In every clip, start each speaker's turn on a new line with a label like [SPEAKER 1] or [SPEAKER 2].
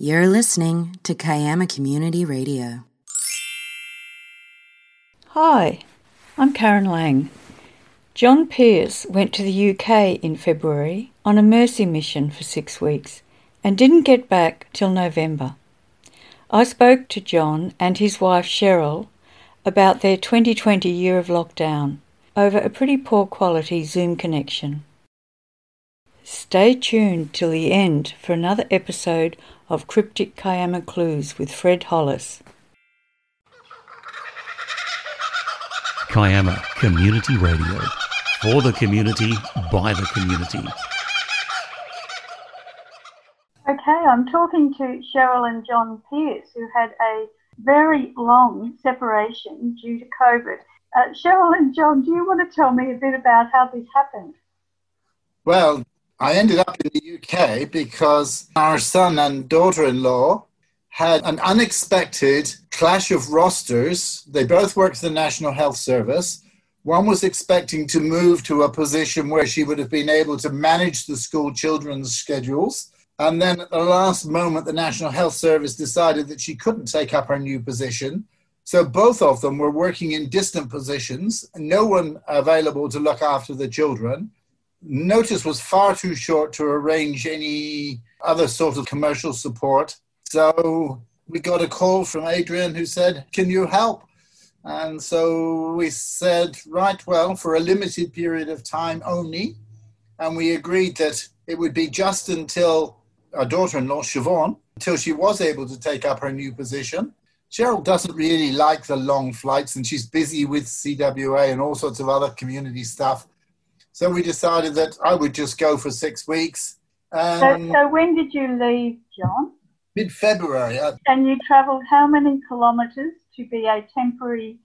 [SPEAKER 1] You're listening to Kiama Community Radio.
[SPEAKER 2] Hi, I'm Karen Lang. John Pierce went to the UK in February on a mercy mission for six weeks and didn't get back till November. I spoke to John and his wife Cheryl about their 2020 year of lockdown over a pretty poor quality Zoom connection. Stay tuned till the end for another episode of Cryptic Kiama Clues with Fred Hollis.
[SPEAKER 3] Kiama Community Radio. For the community, by the community.
[SPEAKER 4] Okay, I'm talking to Cheryl and John Pierce, who had a very long separation due to COVID. Uh, Cheryl and John, do you want to tell me a bit about how this happened?
[SPEAKER 5] Well, I ended up in the UK because our son and daughter in law had an unexpected clash of rosters. They both worked for the National Health Service. One was expecting to move to a position where she would have been able to manage the school children's schedules. And then at the last moment, the National Health Service decided that she couldn't take up her new position. So both of them were working in distant positions, no one available to look after the children notice was far too short to arrange any other sort of commercial support. So we got a call from Adrian who said, Can you help? And so we said, Right, well, for a limited period of time only. And we agreed that it would be just until our daughter in law, Siobhan, until she was able to take up her new position. Cheryl doesn't really like the long flights and she's busy with CWA and all sorts of other community stuff. So we decided that I would just go for six weeks.
[SPEAKER 4] Um, so, so, when did you leave, John?
[SPEAKER 5] Mid February.
[SPEAKER 4] And you travelled how many kilometres to be a temporary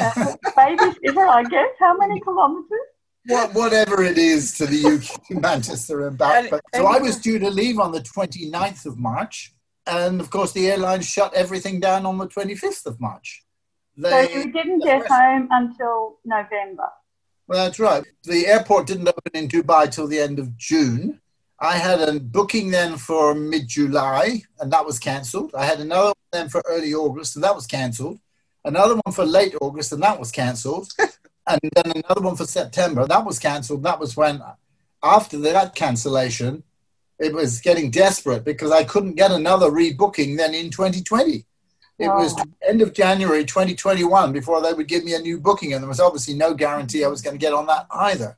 [SPEAKER 4] uh, babysitter, I guess? How many kilometres?
[SPEAKER 5] What, whatever it is to the UK, Manchester and back. But, so I was due to leave on the 29th of March. And of course, the airline shut everything down on the 25th of March.
[SPEAKER 4] They, so you didn't get home until November?
[SPEAKER 5] Well, that's right. The airport didn't open in Dubai till the end of June. I had a booking then for mid July, and that was cancelled. I had another one then for early August, and that was cancelled. Another one for late August, and that was cancelled. and then another one for September, that was cancelled. That was when, after that cancellation, it was getting desperate because I couldn't get another rebooking then in 2020. It wow. was end of January 2021 before they would give me a new booking, and there was obviously no guarantee I was going to get on that either.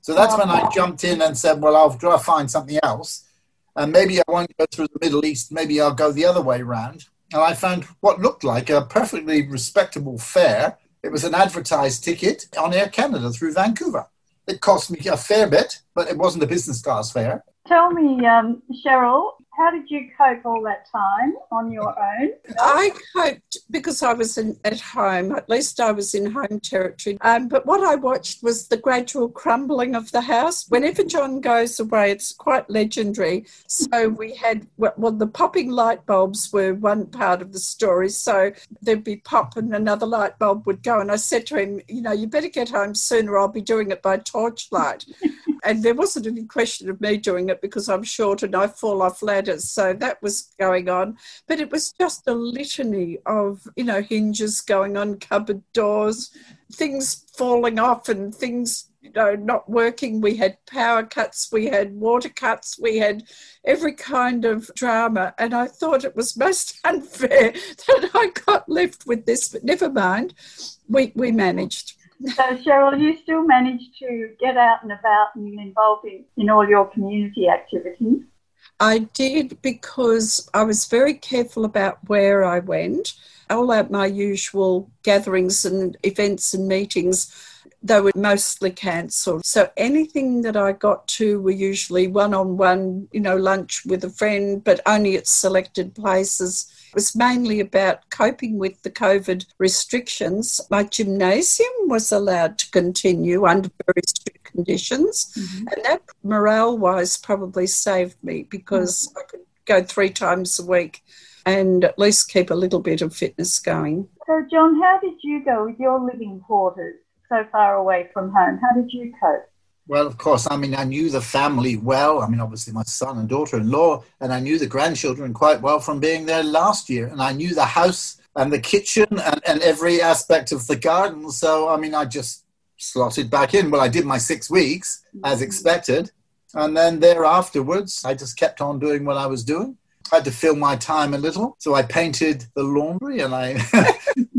[SPEAKER 5] So that's when I jumped in and said, "Well, I'll try find something else, and maybe I won't go through the Middle East. Maybe I'll go the other way around." And I found what looked like a perfectly respectable fare. It was an advertised ticket on Air Canada through Vancouver. It cost me a fair bit, but it wasn't a business class fare.
[SPEAKER 4] Tell me, um, Cheryl, how did you cope all that time on your own?
[SPEAKER 6] I coped because I was in, at home. At least I was in home territory. Um, but what I watched was the gradual crumbling of the house. Whenever John goes away, it's quite legendary. So we had, well, the popping light bulbs were one part of the story. So there'd be pop and another light bulb would go. And I said to him, you know, you better get home sooner. I'll be doing it by torchlight. and there wasn't any question of me doing it because I'm short and I fall off ladders so that was going on. But it was just a litany of, you know, hinges going on, cupboard doors, things falling off and things you know not working. We had power cuts we had water cuts we had every kind of drama. And i thought it was most unfair that i got left with this but never mind. We we managed.
[SPEAKER 4] So cheryl you still managed to get out and about and involved in, in all your community activities
[SPEAKER 6] I did because I was very careful about where I went. All at my usual gatherings and events and meetings, they were mostly cancelled. So anything that I got to were usually one on one, you know, lunch with a friend, but only at selected places. It was mainly about coping with the COVID restrictions. My gymnasium was allowed to continue under very strict conditions. Mm-hmm. And that morale wise probably saved me because mm-hmm. I could go three times a week and at least keep a little bit of fitness going.
[SPEAKER 4] So, John, how did you go with your living quarters so far away from home? How did you cope?
[SPEAKER 5] Well, of course, I mean, I knew the family well. I mean, obviously, my son and daughter in law, and I knew the grandchildren quite well from being there last year. And I knew the house and the kitchen and, and every aspect of the garden. So, I mean, I just slotted back in. Well, I did my six weeks as mm-hmm. expected. And then there afterwards, I just kept on doing what I was doing. I had to fill my time a little. So I painted the laundry and I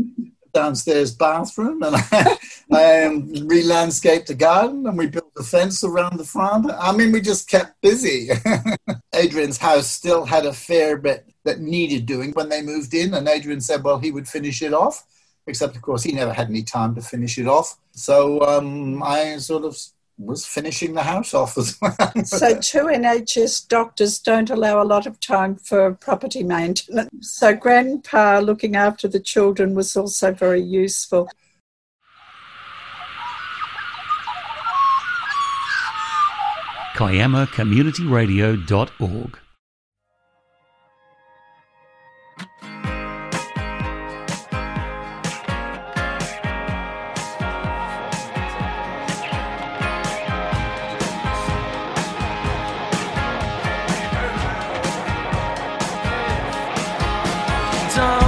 [SPEAKER 5] downstairs bathroom and I, I um, re-landscaped the garden and we built a fence around the front. I mean, we just kept busy. Adrian's house still had a fair bit that needed doing when they moved in and Adrian said, well, he would finish it off. Except, of course, he never had any time to finish it off. So um, I sort of was finishing the house off as well.
[SPEAKER 6] so two NHS doctors don't allow a lot of time for property maintenance. So grandpa looking after the children was also very useful.
[SPEAKER 3] kiamacommunityradio.org
[SPEAKER 7] Don't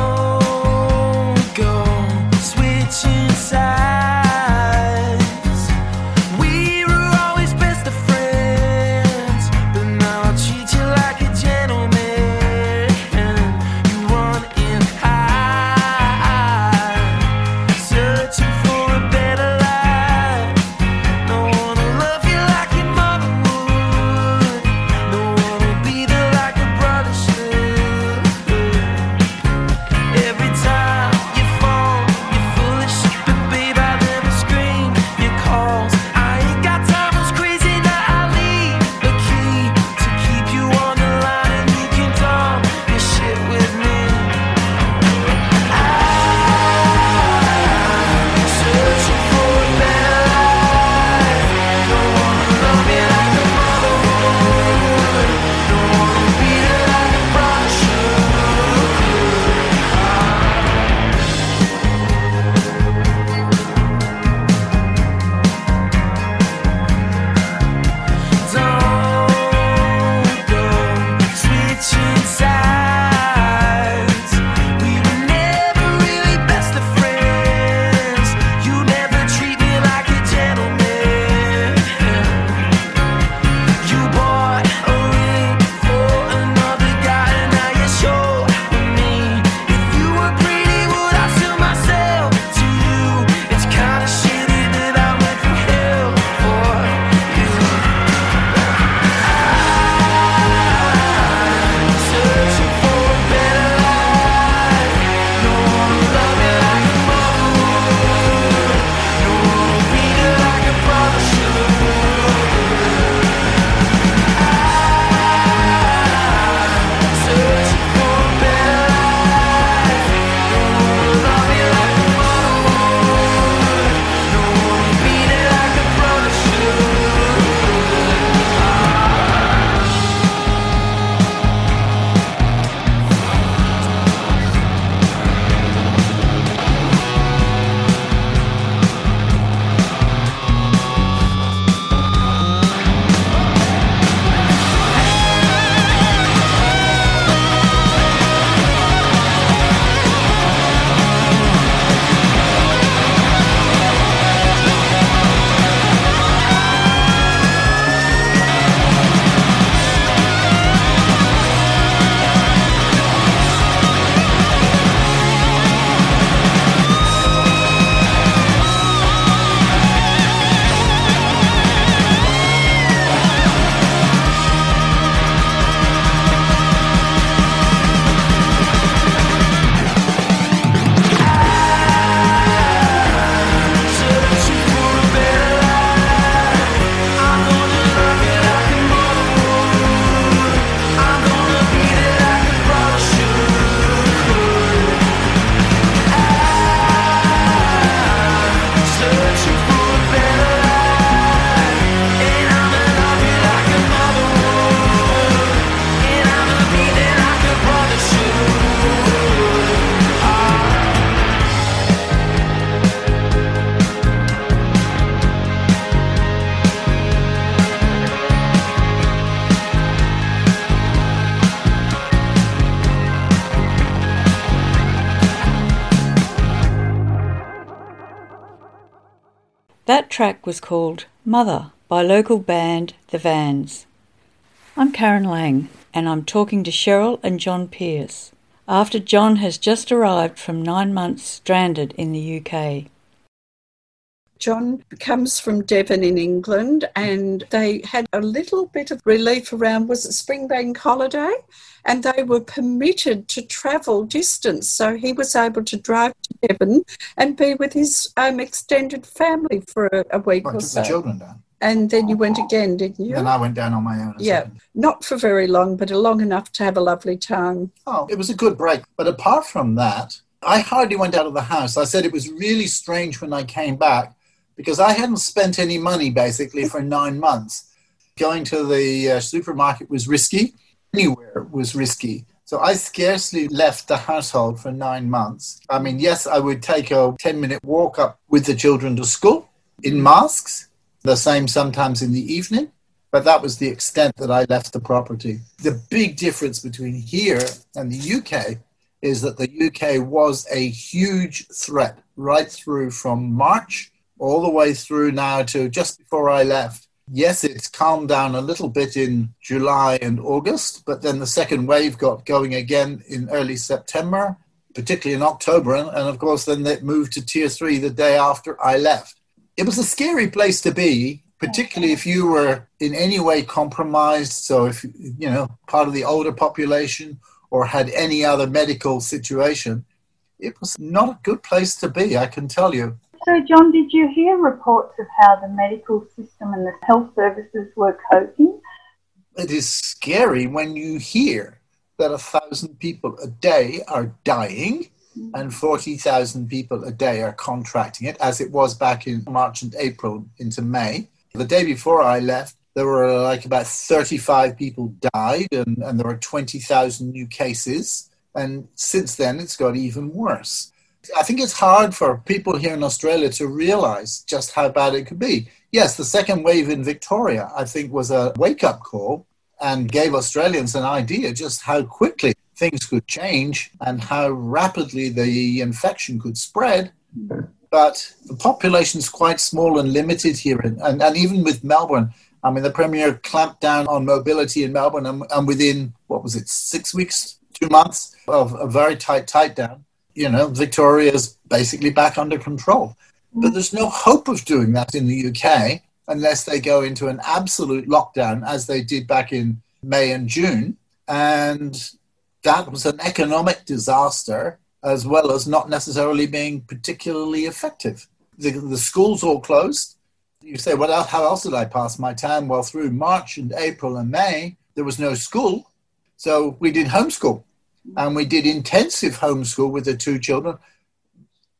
[SPEAKER 2] track was called Mother by local band The Vans. I'm Karen Lang, and I'm talking to Cheryl and John Pierce after John has just arrived from nine months stranded in the UK.
[SPEAKER 6] John comes from Devon in England, and they had a little bit of relief around was it Springbank holiday, and they were permitted to travel distance. So he was able to drive to Devon and be with his um, extended family for a, a week
[SPEAKER 5] I
[SPEAKER 6] or so.
[SPEAKER 5] the children down.
[SPEAKER 6] And then you went again, didn't you?
[SPEAKER 5] Then I went down on my own.
[SPEAKER 6] yeah,
[SPEAKER 5] second.
[SPEAKER 6] not for very long, but long enough to have a lovely time.
[SPEAKER 5] Oh, it was a good break. But apart from that, I hardly went out of the house. I said it was really strange when I came back because I hadn't spent any money basically for nine months. Going to the uh, supermarket was risky, anywhere was risky. So I scarcely left the household for nine months. I mean, yes, I would take a 10 minute walk up with the children to school in masks, the same sometimes in the evening, but that was the extent that I left the property. The big difference between here and the UK is that the UK was a huge threat right through from March all the way through now to just before I left. Yes, it's calmed down a little bit in July and August, but then the second wave got going again in early September, particularly in October. And, of course, then it moved to tier three the day after I left. It was a scary place to be, particularly if you were in any way compromised. So, if you know, part of the older population or had any other medical situation, it was not a good place to be, I can tell you.
[SPEAKER 4] So, John, did you hear reports of how the medical system and the health services were coping?
[SPEAKER 5] It is scary when you hear that a thousand people a day are dying mm. and 40,000 people a day are contracting it, as it was back in March and April into May. The day before I left, there were like about 35 people died and, and there were 20,000 new cases. And since then, it's got even worse. I think it's hard for people here in Australia to realize just how bad it could be. Yes, the second wave in Victoria, I think, was a wake up call and gave Australians an idea just how quickly things could change and how rapidly the infection could spread. But the population is quite small and limited here. And, and, and even with Melbourne, I mean, the Premier clamped down on mobility in Melbourne, and, and within, what was it, six weeks, two months of a very tight, tight down, you know, Victoria is basically back under control. Mm. But there's no hope of doing that in the UK unless they go into an absolute lockdown as they did back in May and June. And that was an economic disaster as well as not necessarily being particularly effective. The, the schools all closed. You say, well, how else did I pass my time? Well, through March and April and May, there was no school. So we did homeschool and we did intensive homeschool with the two children.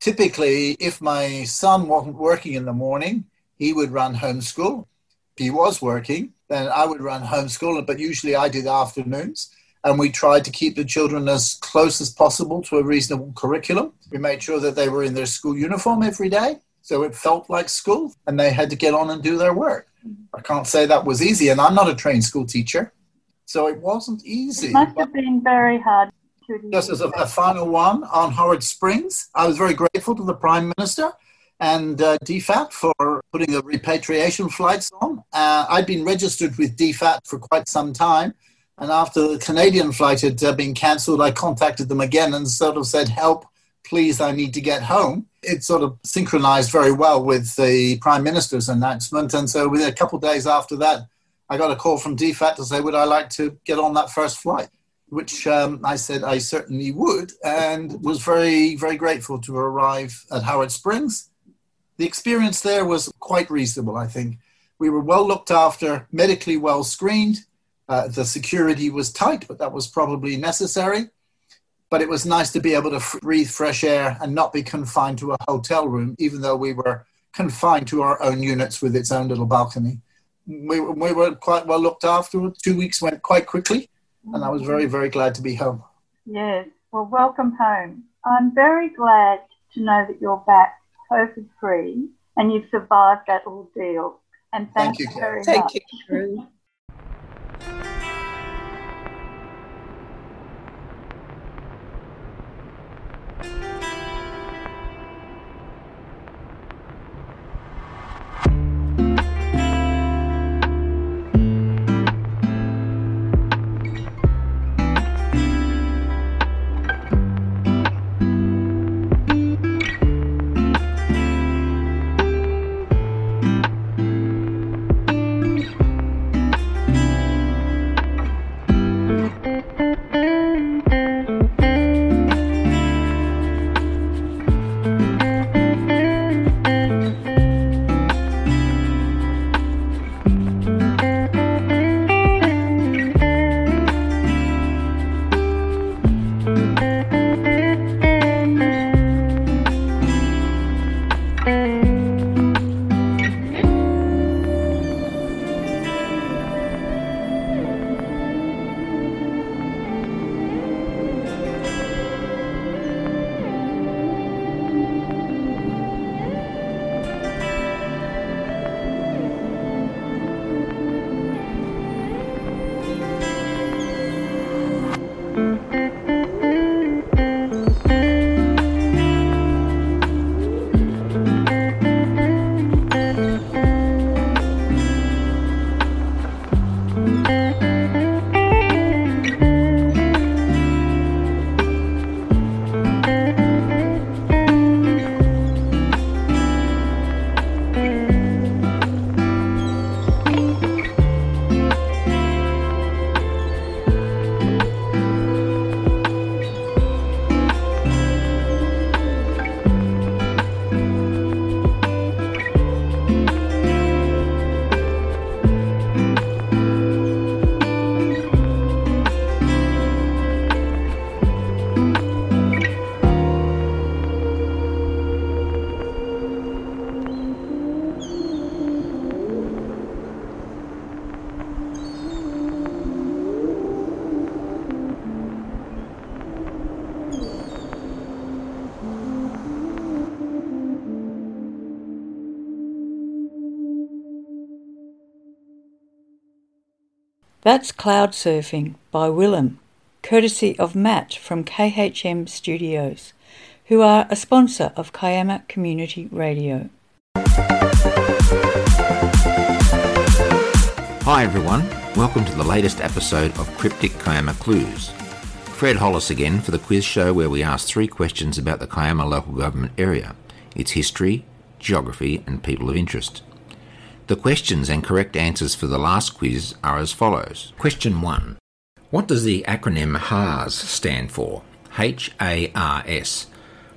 [SPEAKER 5] Typically, if my son wasn't working in the morning, he would run homeschool. If he was working, then I would run homeschool, but usually I did afternoons. And we tried to keep the children as close as possible to a reasonable curriculum. We made sure that they were in their school uniform every day, so it felt like school, and they had to get on and do their work. I can't say that was easy, and I'm not a trained school teacher, so it wasn't easy.
[SPEAKER 4] It must have been very hard.
[SPEAKER 5] Just as a, a final one on Howard Springs, I was very grateful to the Prime Minister and uh, DFAT for putting the repatriation flights on. Uh, I'd been registered with DFAT for quite some time, and after the Canadian flight had uh, been cancelled, I contacted them again and sort of said, "Help, please! I need to get home." It sort of synchronized very well with the Prime Minister's announcement, and so within a couple of days after that, I got a call from DFAT to say, "Would I like to get on that first flight?" Which um, I said I certainly would, and was very, very grateful to arrive at Howard Springs. The experience there was quite reasonable, I think. We were well looked after, medically well screened. Uh, the security was tight, but that was probably necessary. But it was nice to be able to breathe fresh air and not be confined to a hotel room, even though we were confined to our own units with its own little balcony. We, we were quite well looked after. Two weeks went quite quickly and I was very, very glad to be home.
[SPEAKER 4] Yes. Well, welcome home. I'm very glad to know that you're back COVID free and you've survived that ordeal. And thank,
[SPEAKER 5] Thank you,
[SPEAKER 4] you very
[SPEAKER 6] Thank
[SPEAKER 4] much.
[SPEAKER 6] you, Karen.
[SPEAKER 2] That's Cloud Surfing by Willem, courtesy of Matt from KHM Studios, who are a sponsor of Kiama Community Radio.
[SPEAKER 8] Hi everyone, welcome to the latest episode of Cryptic Kiama Clues. Fred Hollis again for the quiz show where we ask three questions about the Kiama local government area, its history, geography, and people of interest. The questions and correct answers for the last quiz are as follows. Question 1. What does the acronym HARS stand for? H A R S.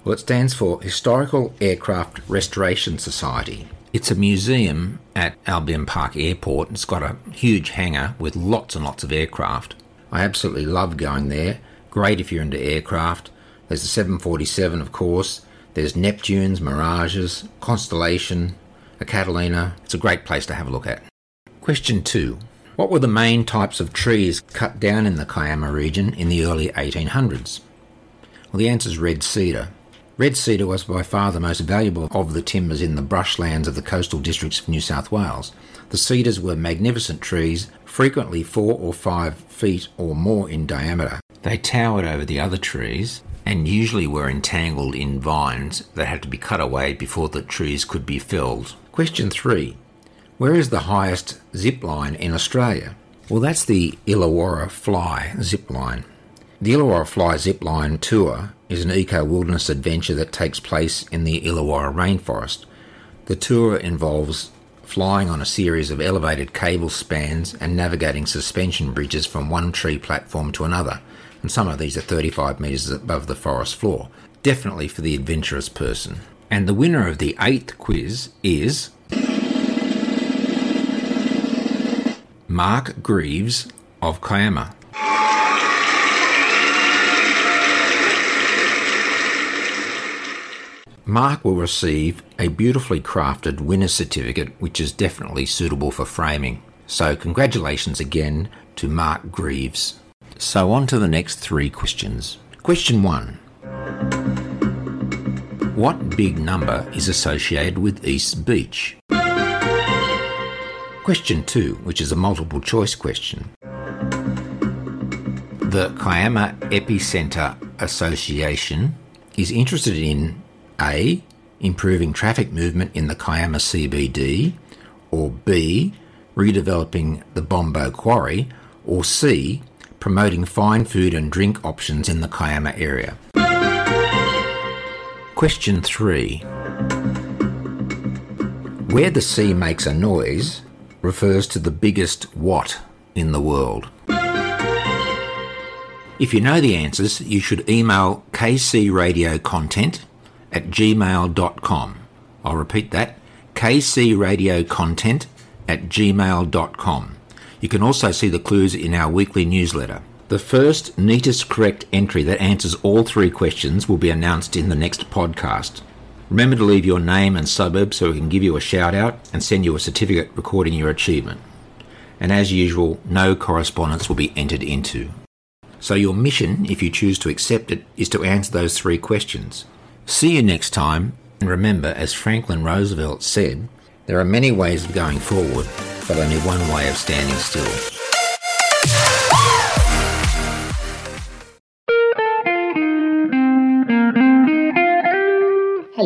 [SPEAKER 8] Well, it stands for Historical Aircraft Restoration Society. It's a museum at Albion Park Airport. It's got a huge hangar with lots and lots of aircraft. I absolutely love going there. Great if you're into aircraft. There's the 747, of course. There's Neptunes, Mirages, Constellation, a Catalina. It's a great place to have a look at. Question 2. What were the main types of trees cut down in the Kiama region in the early 1800s? Well, the answer is red cedar. Red cedar was by far the most valuable of the timbers in the brushlands of the coastal districts of New South Wales. The cedars were magnificent trees, frequently four or five feet or more in diameter. They towered over the other trees and usually were entangled in vines that had to be cut away before the trees could be felled. Question 3. Where is the highest zip line in Australia? Well, that's the Illawarra Fly zip line. The Illawarra Fly zip line tour is an eco wilderness adventure that takes place in the Illawarra rainforest. The tour involves flying on a series of elevated cable spans and navigating suspension bridges from one tree platform to another, and some of these are 35 metres above the forest floor. Definitely for the adventurous person. And the winner of the eighth quiz is. Mark Greaves of Kiama. Mark will receive a beautifully crafted winner's certificate, which is definitely suitable for framing. So, congratulations again to Mark Greaves. So, on to the next three questions. Question one What big number is associated with East Beach? Question two, which is a multiple choice question. The Kiama Epicenter Association is interested in A. Improving traffic movement in the Kiama CBD, or B. Redeveloping the Bombo Quarry, or C. Promoting fine food and drink options in the Kiama area. Question 3. Where the sea makes a noise refers to the biggest what in the world. If you know the answers, you should email kcradiocontent at gmail.com. I'll repeat that kcradiocontent at gmail.com. You can also see the clues in our weekly newsletter. The first neatest correct entry that answers all three questions will be announced in the next podcast. Remember to leave your name and suburb so we can give you a shout out and send you a certificate recording your achievement. And as usual, no correspondence will be entered into. So your mission, if you choose to accept it, is to answer those three questions. See you next time, and remember, as Franklin Roosevelt said, there are many ways of going forward, but only one way of standing still.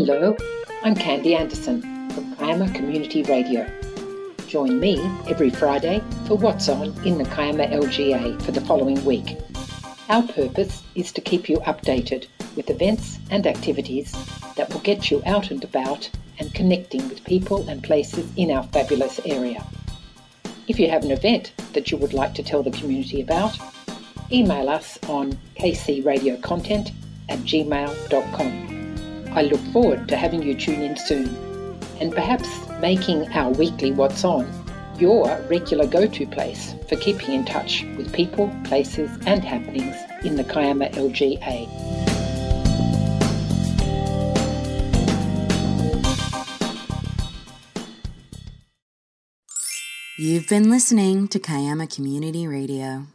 [SPEAKER 9] Hello, I'm Candy Anderson from Kiama Community Radio. Join me every Friday for What's On in the Kiama LGA for the following week. Our purpose is to keep you updated with events and activities that will get you out and about and connecting with people and places in our fabulous area. If you have an event that you would like to tell the community about, email us on kcradiocontent at gmail.com. I look forward to having you tune in soon and perhaps making our weekly What's On your regular go to place for keeping in touch with people, places, and happenings in the Kiama LGA.
[SPEAKER 1] You've been listening to Kiama Community Radio.